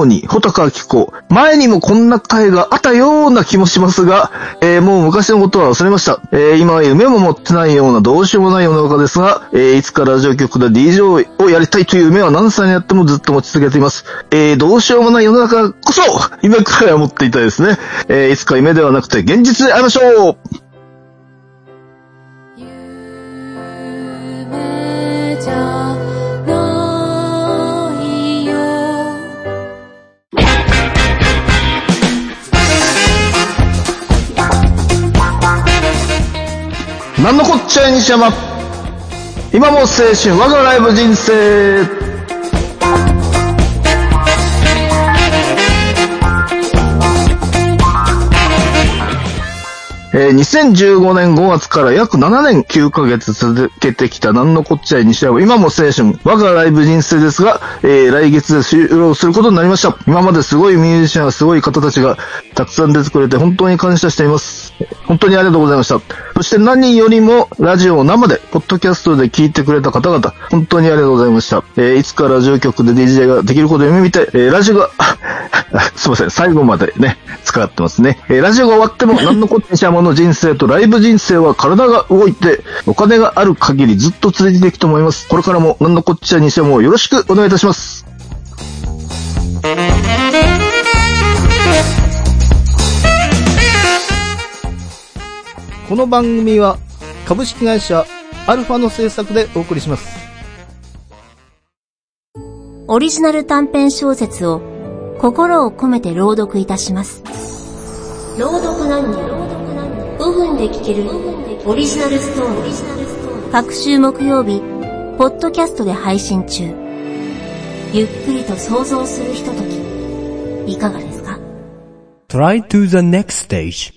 ように、穂高明子。前にもこんな回があったような気もしますが、えーもう昔のことは忘れました。えー今は夢も持ってないようなどうしようもない世の中ですが、えーいつかラジオ局で DJ をやりたいという夢は何歳になってもずっと持ち続けています。えーどうしようもない世の中こそ、夢くらいは持っていたいですね。えーいつか夢ではなくて現実で会いましょうちゃい西山。今も青春、我がライブ人生。えー2015年5月から約7年9ヶ月続けてきたなんのこっちゃい西山、今も青春、我がライブ人生ですが、えー来月で終了することになりました。今まですごいミュージシャン、すごい方たちがたくさん出てくれて本当に感謝しています。本当にありがとうございました。そして何よりもラジオを生で、ポッドキャストで聞いてくれた方々、本当にありがとうございました。えーいつかラジオ局で DJ ができることを夢見て、えーラジオが、すいません、最後までね、使ってますね。えーラジオが終わっても 何のこっちゃまの人生とライブ人生は体が動いて、お金がある限りずっと続いていくと思います。これからも何のこっちゃにしてもよろしくお願いいたします。この番組は株式会社アルファの制作でお送りします。オリジナル短編小説を心を込めて朗読いたします。朗読何人5分で聞けるオリジナルストーリー。各週木曜日、ポッドキャストで配信中。ゆっくりと想像するひととき、いかがですか？Try to the next stage.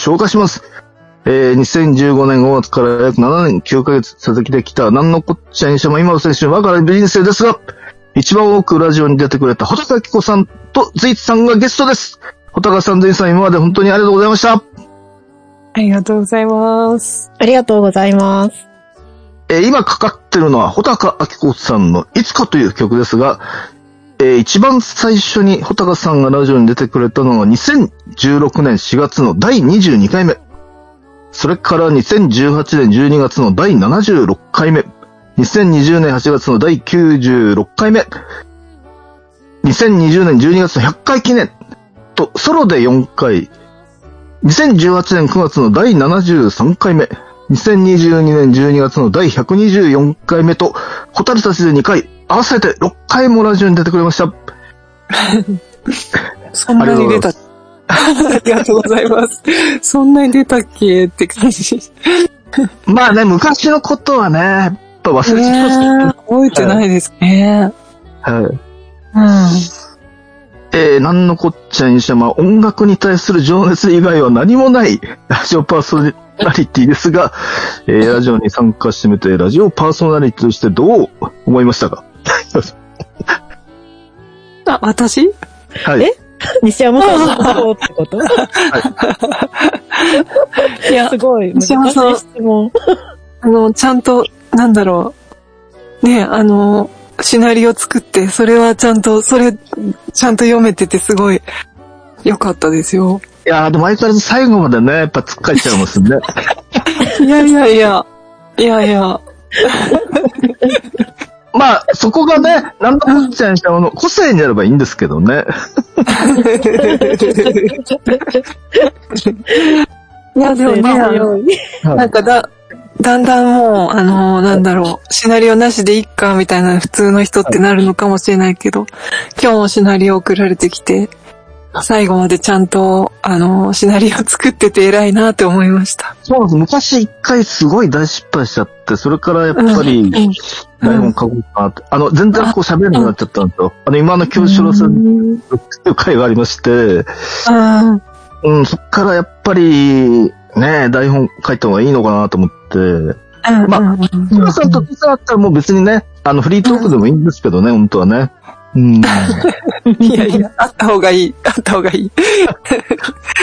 ゲストを紹介します。えー、2015年5月から約7年9ヶ月続きてきた、なんのこっちゃにしても今の選手はから人生ですが、一番多くラジオに出てくれた穂高明子さんとズイツさんがゲストです。穂高さん、ズイツさん、今まで本当にありがとうございました。ありがとうございます。ありがとうございます。えー今かかってるのは穂高明子さんのいつかという曲ですが、えー一番最初に穂高さんがラジオに出てくれたのは2016年4月の第22回目。それから2018年12月の第76回目。2020年8月の第96回目。2020年12月の100回記念。と、ソロで4回。2018年9月の第73回目。2022年12月の第124回目と、ホタルたちで2回、合わせて6回もラジオに出てくれました。そんなに出た。ありがとうございます。そんなに出たっけって感じ。まあね、昔のことはね、やっぱ忘れちゃいますね。覚えてないですね。はい。うん。えー、なんのこっちゃいにしても、音楽に対する情熱以外は何もないラジオパーソナリティですが、えー、ラジオに参加してみて、ラジオパーソナリティとしてどう思いましたか？あ、私？はい。え？西山さんのそうってこと？いやす、ごい西山さん。あの、ちゃんと、なんだろう。ねあの、シナリオ作って、それはちゃんと、それ、ちゃんと読めててすごい良かったですよ。いやー、でも相変わらず最後までね、やっぱ突っかえちゃいますね。いやいやいや、いやいや、まあ、そこがね、なんのこっちゃいにしても、個性になればいいんですけどね。いやでもね、あのなんかだ、だんだんもう、あの、なんだろう、シナリオなしでいっか、みたいな普通の人ってなるのかもしれないけど、今日もシナリオ送られてきて、最後までちゃんと、あの、シナリオ作ってて偉いなって思いました。そうなんです。昔一回すごい大失敗しちゃって、それからやっぱり、うん台本書こうかなって。あの、全然こう喋るようになっちゃったんですよ。あの、今の京志郎さんうんっていう回がありまして、あうん、そっからやっぱり、ね、台本書いた方がいいのかなと思って、あ、まあ京志郎さんと実はあったらもう別にね、あの、フリートークでもいいんですけどね、本当はね。うん。いいやいや、あった方がいい、あった方がいい。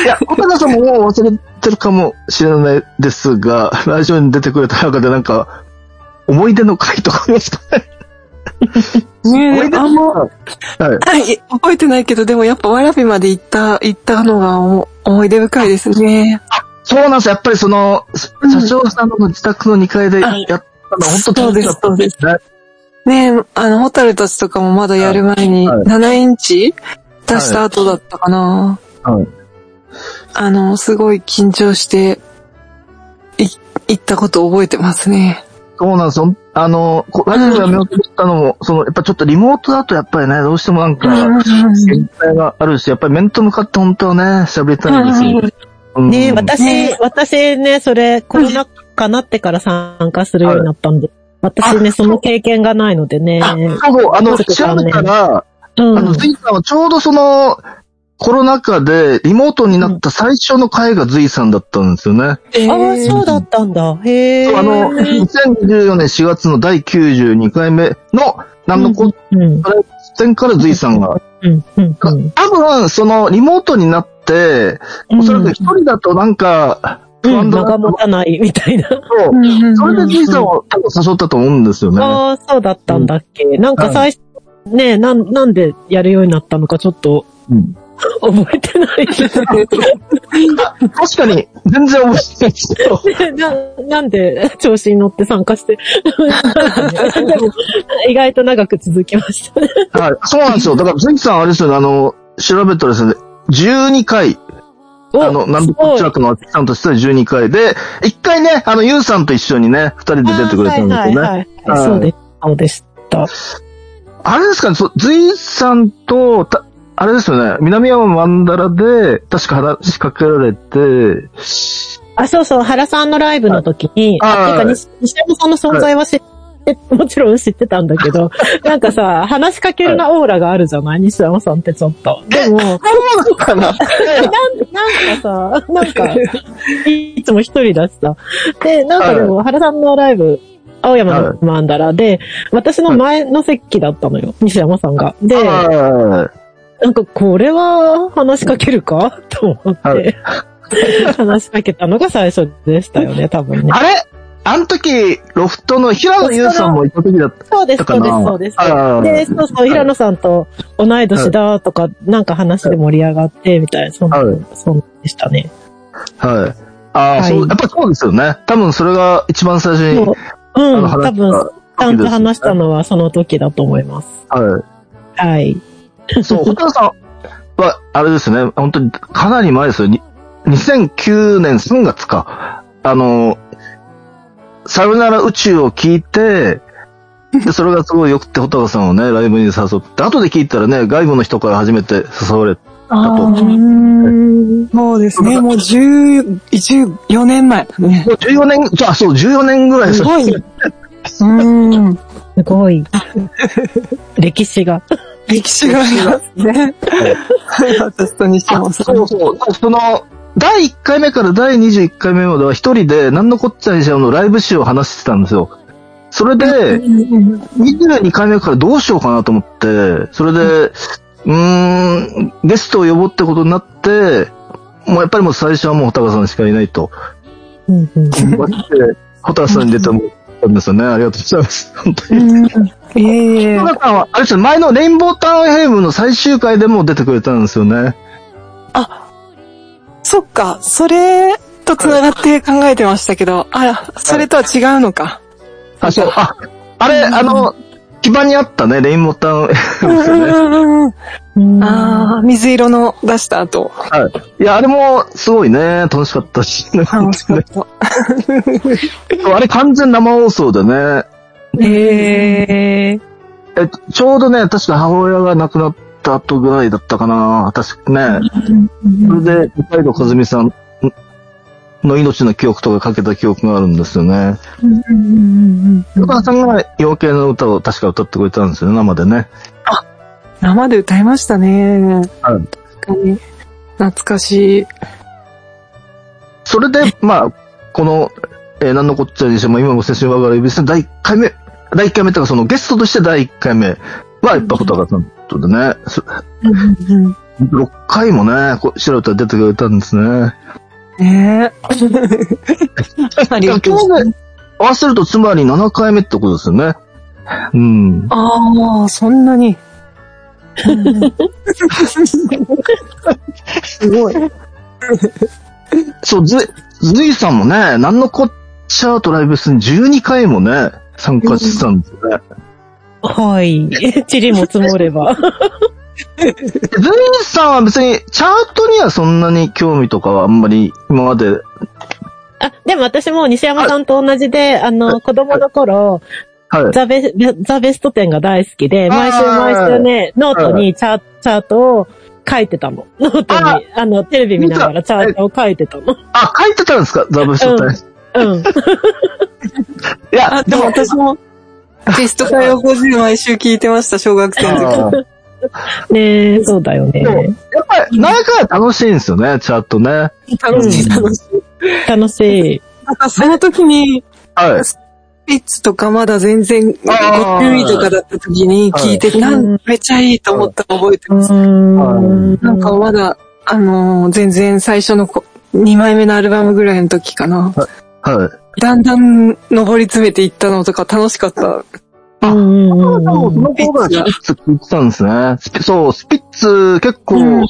や、小高さんももう忘れてるかもしれないですが、ラジオに出てくれた中でなんか、思い出の回とかありますか？ねね思い出あんま、はい。はい、覚えてないけど、でもやっぱわらびまで行った、行ったのがお思い出深いですね。そうなんですよ。やっぱりその、うん社長さんの自宅の2階でやったの、本当そうですそうですねえ、あの、ホタルたちとかもまだやる前に、はい7インチ出した後だったかな。はい。あの、すごい緊張して、い、行ったこと覚えてますね。そうなんですよ。あの、こラジオやめようと思ったのも、その、やっぱちょっとリモートだとやっぱりね、どうしてもなんか、限界があるし、やっぱり面と向かって本当はね、喋りたいんですよ。うんね私、ね私ね、それ、コロナ禍なってから参加するようになったんで、私ね、その経験がないのでね。そうそう、あの、調べたら、うん。あの、ズイさんはちょうどその、コロナ禍でリモートになった最初の回がズイさんだったんですよね。えああ、そうだったんだ。へえ。そうあの、2014年4月の第92回目の、なんのこうん、うん、点からズイさんが、うん、うん。うん多分、その、リモートになって、おそらく一人だとなんか、不うん、安だなと間が持たないみたいな。そうそれでズイさんを多分誘ったと思うんですよね。ああ、そうだったんだっけ。なんか最初、ねなん、なんでやるようになったのかちょっとうん覚えてない。確かに、全然覚えてないですけど。な、なんで調子に乗って参加して。でも、意外と長く続きましたね。はい。そうなんですよ。だから、ズイさんあれですよね、あの、調べたらですね、12回、あの、なんでこっちらかのアキさんとしては12回で、1回ね、あの、ユウさんと一緒にね、二人で出てくれたんですよね。はいはいはい。そうでそうでした。あれですかね、そう、ズイさんと、たあれですよね、南山マンダラで、確か話しかけられて、あ、そうそう、原さんのライブの時に、はい。あ、てか西、西山さんの存在は知って、もちろん知ってたんだけど、なんかさ、話しかけるなオーラがあるじゃない？西山さんってちょっと。でも、そうかな？なん、なんかさ、なんか、いつも一人だしさ。で、なんかでも、原さんのライブ、青山のマンダラで、私の前の席だったのよ、西山さんが。で、はなんかこれは話しかけるか？と思って、はい 話しかけたのが最初でしたよね、多分ね。あれ？あの時、ロフトの平野優さんもいた時だった。そうです、そうです、そうです。で、そうそう、平野さんと同い年だとか、なんか話で盛り上がって、みたいな、そんなはい、そんでしたね。はい。ああ、はいそう、やっぱりそうですよね。多分それが一番最初に、そううん、多分、ちゃんと話したの。のはその時だと思います。ははい。い。そう、ホタルさんは、あれですね、本当にかなり前ですよ。に2009年3月か。あの、さよなら宇宙を聞いて、で、それがすごい良くて、ホタルさんをね、ライブに誘って、後で聞いたらね、外部の人から初めて誘われたと。そうですね。もう10 14年前だね。もう14年、じゃあそう、14年ぐらいです すごい。うん。すごい。歴史が。歴史がありますね。私と西山さん。そうそう。その、第1回目から第21回目までは一人で、なんのこっちゃいしゃのライブ誌を話してたんですよ。それで、22回目からどうしようかなと思って、それで、うーん、ゲストを呼ぼうってことになって、もうやっぱりもう最初はもうホタカさんしかいないと。うんうんホタカさんに出てもらったんですよね。ありがとうございます。本当に。えいえホ。タカさんは、あれですよ、前のレインボータウンヘイムの最終回でも出てくれたんですよね。そっか、それと繋がって考えてましたけど、あ、それとは違うのか。あ、そう、あ、あれ、あの、基盤にあったね、レインボータウンですよね。うんああ、水色の出した後。はい。いや、あれも、すごいね、楽しかったし。楽しかった。あれ完全生放送でね、へえ。えちょうどね、確か母親が亡くなった後ぐらいだったかな、確かね。それで、二階堂和美さんの命の記憶とかかけた記憶があるんですよね。横田さんが陽系の歌を確か歌ってくれたんですよね、生でね。生で歌いましたね。はい確かに。懐かしい。それで、まあ、この、えー、なんのこっちゃにしても、今も青春我が指ですね、第1回目、第1回目とか、そのゲストとして第1回目は、やっぱ穂高さんとでね、そ6回もね、こう白歌出てくれたんですね。ねえ。ありがとうございます。合わせると、つまり7回目ってことですよね。うん。ああ、そんなに。すごい。そう、ず、ずいさんもね、なんのこっちゃとライブスに12回もね、参加してたんですよね。はい。塵も積もれば。ずいさんは別に、チャートにはそんなに興味とかはあんまり今まで、あ、でも私も西山さんと同じで、あの、子供の頃、はい。ザベ、ザ・ベストテンが大好きで、毎週毎週ね、ノートにチャチャートを書いてたの。ノートにあ、あの、テレビ見ながらチャートを書いてたの。あ、書いてたんですか？ザブストって。うん。いや、あ、でも私も、ベスト歌謡50毎週聞いてました、小学生の時。ねえ、そうだよね。やっぱり、何回か楽しいんですよね、チャートね。楽しい、楽しい。楽しい。なんかその時に、はい。スピッツとかまだ全然あー50位とかだった時に聞いて、はいなんめっちゃいいと思ったの覚えてうます。ん。なんかまだ、あのー全然最初のこ2枚目のアルバムぐらいの時かな。はい。だんだん上り詰めていったのとか楽しかった。うんうんうんその頃からスピッツ聞いてたんですね。そう、スピッツ結構、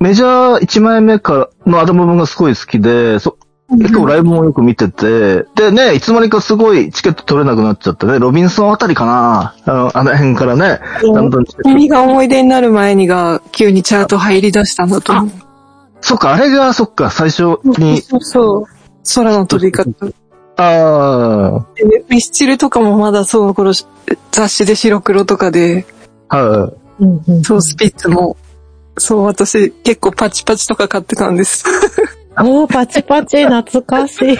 メジャー1枚目からのアルバムがすごい好きで、そ結構ライブもよく見てて、でね、いつの間にかすごいチケット取れなくなっちゃってね、ロビンソンあたりかなあの、あの辺からね、だんだん君が思い出になる前にが急にチャート入り出したんだと思う。そっか、あれが、そっか、最初に、そうそう。空の飛び方。あでねミスチルとかもまだその頃し雑誌で白黒とかで、あ、はい。うんうんそうスピッツも、そう私結構パチパチとか買ってたんです。おー、パチパチ、懐かしい。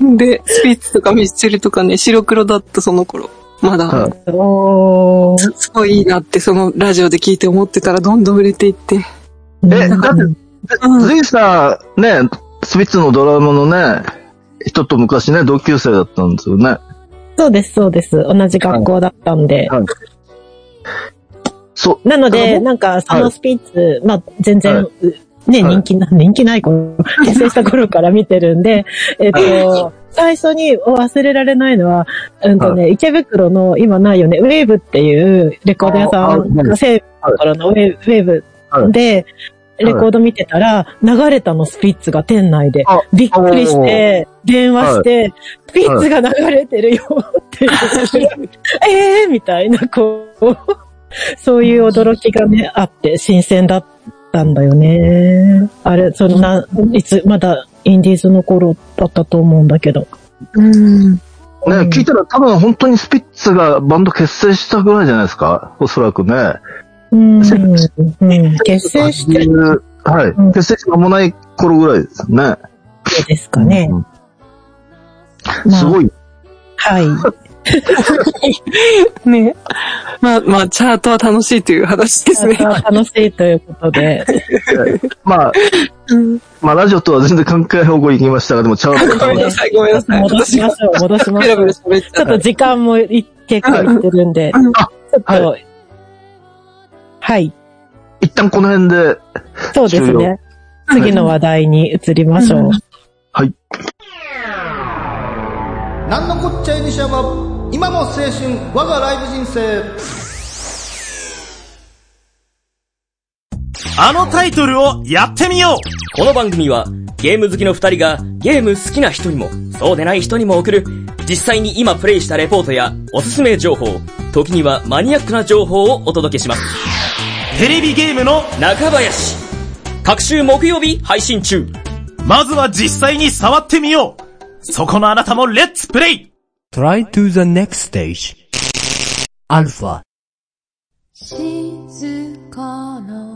で、スピッツとかミスチルとかね、白黒だったその頃。まだ、はいおー。すすごいいいなってそのラジオで聞いて思ってたらどんどん売れていって。え、だって、うんズイさん、ね、スピッツのドラムのね、人と昔ね、同級生だったんですよね。そうです、そうです。同じ学校だったんで。はい。そう。なので、なんか、そはい。のスピッツ、まあ、全然、ね、はい。人気な、人気ない頃、結成した頃から見てるんで、えっと、最初に忘れられないのは、うんとね、池袋の今ないよね、ウェーブっていうレコード屋さんが西武からのウェーブで、レコード見てたら、流れたのスピッツが店内であ。びっくりして、電話して、スピッツが流れてるよって言って、えーみたいな、こう、そういう驚きがね、あって、新鮮だったんだよね。あれ、そんな、いつ、まだインディーズの頃だったと思うんだけど。うん。ね、聞いたら多分本当にスピッツがバンド結成したぐらいじゃないですか？おそらくね。うん、うん、結成してるはい。うん結成して間もない頃ぐらいですね。ですかね。すごい。はい。ねまあ、まあ、チャートは楽しいという話ですね。楽しいということで。まあ、うんまあラジオとは全然関係ない方向に行きましたが、でもチャートごめんなさい、ごめんなさい。戻しましょう、戻しましょう。ちょっと時間もい結構いってるんで、ちうんょっと、はい、一旦この辺で、そうです終了ね。次の話題に移りましょう。はい。なんのこっちゃい西山今の青春我がライブ人生あのタイトルをやってみようこの番組はゲーム好きの二人がゲーム好きな人にもそうでない人にも送る実際に今プレイしたレポートやおすすめ情報、時にはマニアックな情報をお届けします。テレビゲームの中林各週木曜日配信中まずは実際に触ってみようそこのあなたもレッツプレイ Try to the next stage. Alpha. 静かな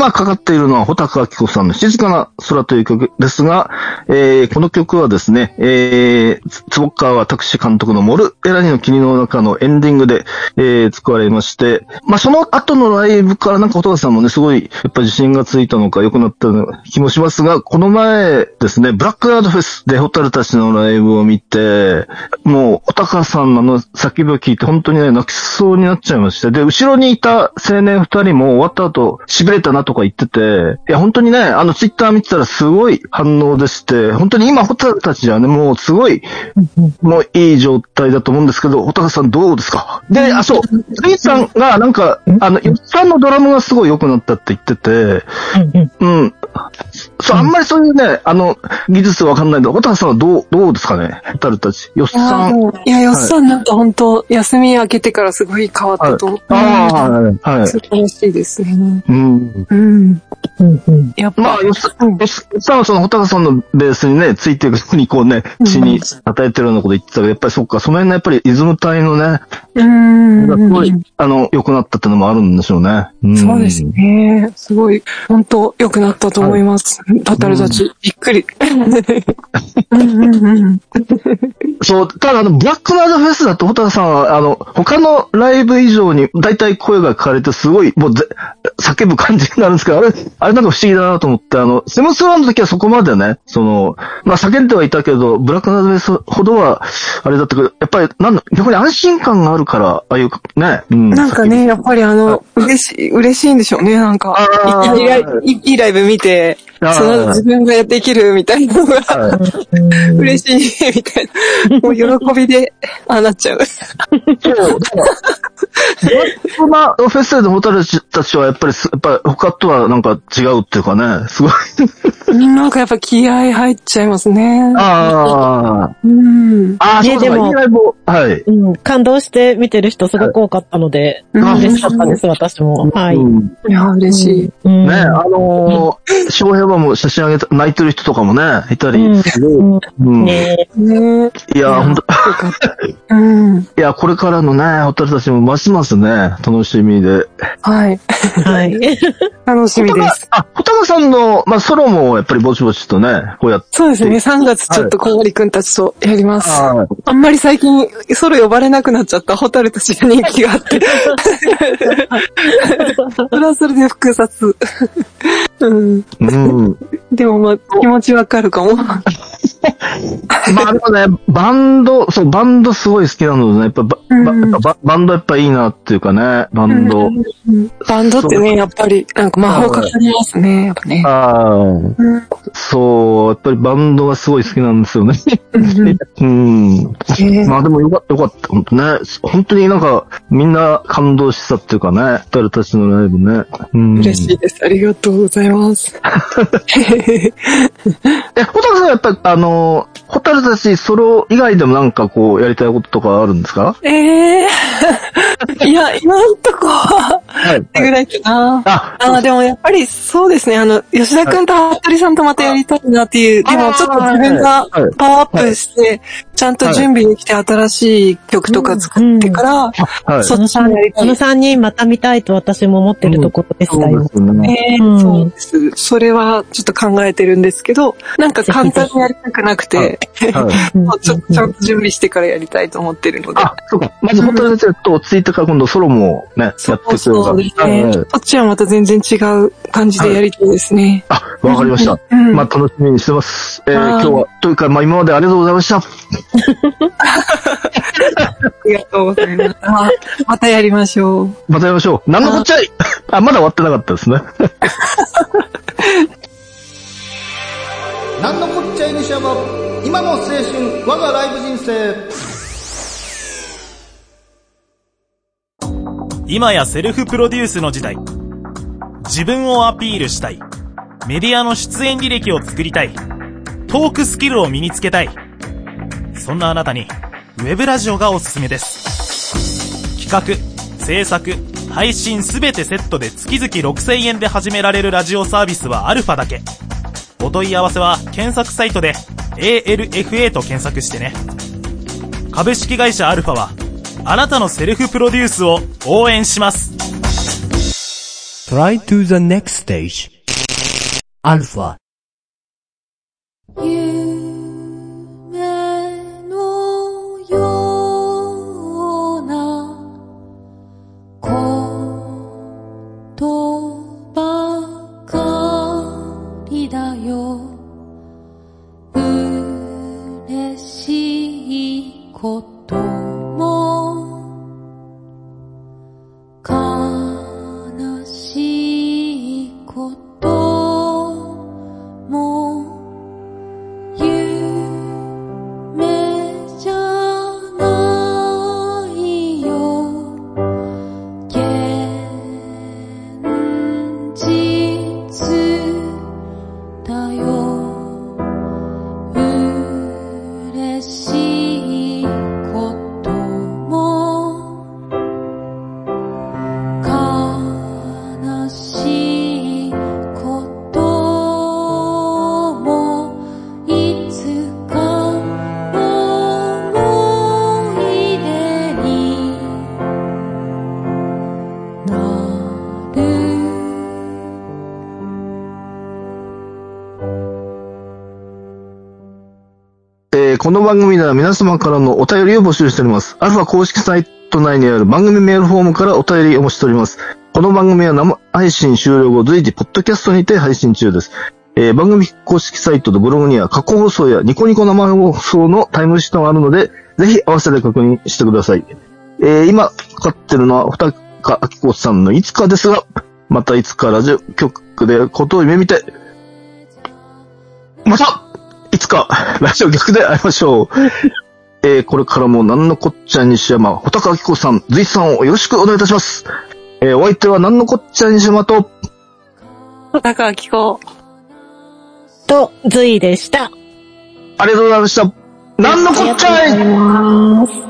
今かかっているは、穂高明子さんの静かな空という曲ですが、えーこの曲はですね、えー、つ坪川私監督のモルエラニの君の中のエンディングで、えー使われまして、まあ、その後のライブからなんか穂高さんもね、すごい、やっぱ自信がついたのか良くなったような気もしますが、この前ですね、ブラックアードフェスでホタルたちのライブを見て、もう、穂高さんのあの叫びを聞いて本当にね、泣きそうになっちゃいまして、で、後ろにいた青年二人も終わった後、痺れたなとか言ってて、いや、本当にね、あのツイッター見てたらすごい反応でして、本当に今、ホタルたちはね、もうすごい、もういい状態だと思うんですけど、穂高さんどうですか？で、あ、そう、スリーさんがなんか、あの、ゆっさんのドラムがすごい良くなったって言ってて、うん。そう、あんまりそういうね、あの、技術わかんないんだ。ホタルさんはどう、どうですかね？ホタルたち。よっさん。いや、よっさんなんか本当休み明けてからすごい変わったと思う。ああ、はい。はい。素晴らしいですね。うん。うん。やっぱ、まあ、よっさん、よっさんはその、ホタルさんのベースにね、ついていく人にこうね、血に与えてるようなこと言ってたけど、やっぱりそっか、その辺のやっぱりリズム体のね、うん。がすごい、あの、良くなったってのもあるんでしょうね。んそうです。ね。すごい、本当良くなったと思います。タタルたち、びっくり。うんうんうん。そう、ただあの、ブラックナードフェスだと、ホタルさんは、あの、他のライブ以上に、だいたい声が聞かれて、すごい、もうぜ、叫ぶ感じになるんですけど、あれ、あれなんか不思議だなと思って、あの、セムスワンの時はそこまでね、その、まあ叫んではいたけど、ブラックナードフェスほどは、あれだったけど、やっぱり、なんだ、逆に安心感があるから、ああいう、ね、うん。なんかね、やっぱりあの、嬉しい、嬉しいんでしょうね、なんか。いいライブいいいいライブ見て、その自分ができるみたいなのが、嬉しいみたいな。もう喜びで、ああなっちゃう。そう、だから、ブラックナードフェスでホタルたちは、やっぱりす、やっぱり他とはなんか違うっていうかね、すごい。なんかやっぱ気合入っちゃいますね。ああ。うん。ああ、そうだ、ねでもはい。うん、感動して見てる人すごく多かったので、うん嬉しかったです、私も。はい。うんいや、嬉しい。うんね、あのー、翔平はもう写真あげた、泣いてる人とかもね、いたり、うんねねいや、本当よかった。うん。いや、これからのね、ホタルたちもますますね、楽しみで。はい。はい。楽しみです。あ、ホタルさんの、まあ、ソロもやっぱりぼちぼちとね、こうやって。そうですね。3月ちょっと小森くんたちとやります。はいあんまり最近ソロ呼ばれなくなっちゃったホタルたちに人気があって。それはそれで複雑。うん。うん。でもまあ気持ちわかるかも。まあでもね、バンド、そう、バンドすごい好きなのでね、やっぱバ、うんバババンドやっぱいいなっていうかね、バンド。うんバンドってね、やっぱりなんか魔法かかりますね。やっぱね。ああ、うんそう、やっぱりバンドがすごい好きなんですよね。うん まあでもよかった、よかった。本当ね。本当になんか、みんな感動したっていうかね、誰たちのライブね。うん。嬉しいです。ありがとうございます。え、ホタルさんはやっぱり、あの、ホタルたちソロ以外でもなんかこう、やりたいこととかあるんですか？ええ いや、今んとこは、はいってぐらいかな。あ、ああ、でもやっぱりそうですね。あの、吉田くんと服部さんとまたやりたいなっていう、でもちょっと自分がパワーアップして、ちゃんと準備できて新しい曲とか作ってから、はい。その。3人また見たいと私も思ってるところでしたよ。そうですね。そうです。それはちょっと考えてるんですけど、なんか簡単にやりたくなくて、はい。もうちょっとちゃんと準備してからやりたいと思ってるので。あ、そうか。まずホタルたちとついてから今度ソロもね、やってくれるそうそうですね。はいそっちはまた全然違う感じでやりたいですね。あ、わかりました。うんまあ楽しみにしてます。えー、はい今日は、というか、まあ今までありがとうございました。ありがとうございます。あまたやりましょう。またやりましょう。なんのこっちゃいあ、まだ終わってなかったですね。なんのこっちゃい西山今の青春我がライブ人生今やセルフプロデュースの時代。自分をアピールしたい。メディアの出演履歴を作りたい。トークスキルを身につけたい。そんなあなたに、ウェブラジオがおすすめです。企画、制作、配信すべてセットで月々6000円で始められるラジオサービスはアルファだけ。お問い合わせは検索サイトで ALFA と検索してね。株式会社アルファは、あなたのセルフプロデュースを応援します。Try to the next stage. Alpha. 嬉この番組では皆様からのお便りを募集しております。アルファ公式サイト内にある番組メールフォームからお便りをお待ちしております。この番組は生配信終了後随時ポッドキャストにて配信中です。えー番組公式サイトとブログには過去放送やニコニコ生放送のタイムシートがあるので、ぜひ合わせて確認してください。えー今かかってるのは、ふたかあきこさんのいつかですが、またいつかラジオ局でことを夢見て、またつか、ラジオ局で会いましょう。えー、これからもなんのこっちゃ西山、穂高明子さん、随さんをよろしくお願いいたします。えー、お相手はなんのこっちゃ西山と、高明子。と、ズイでした。ありがとうございました。なんのこっちゃい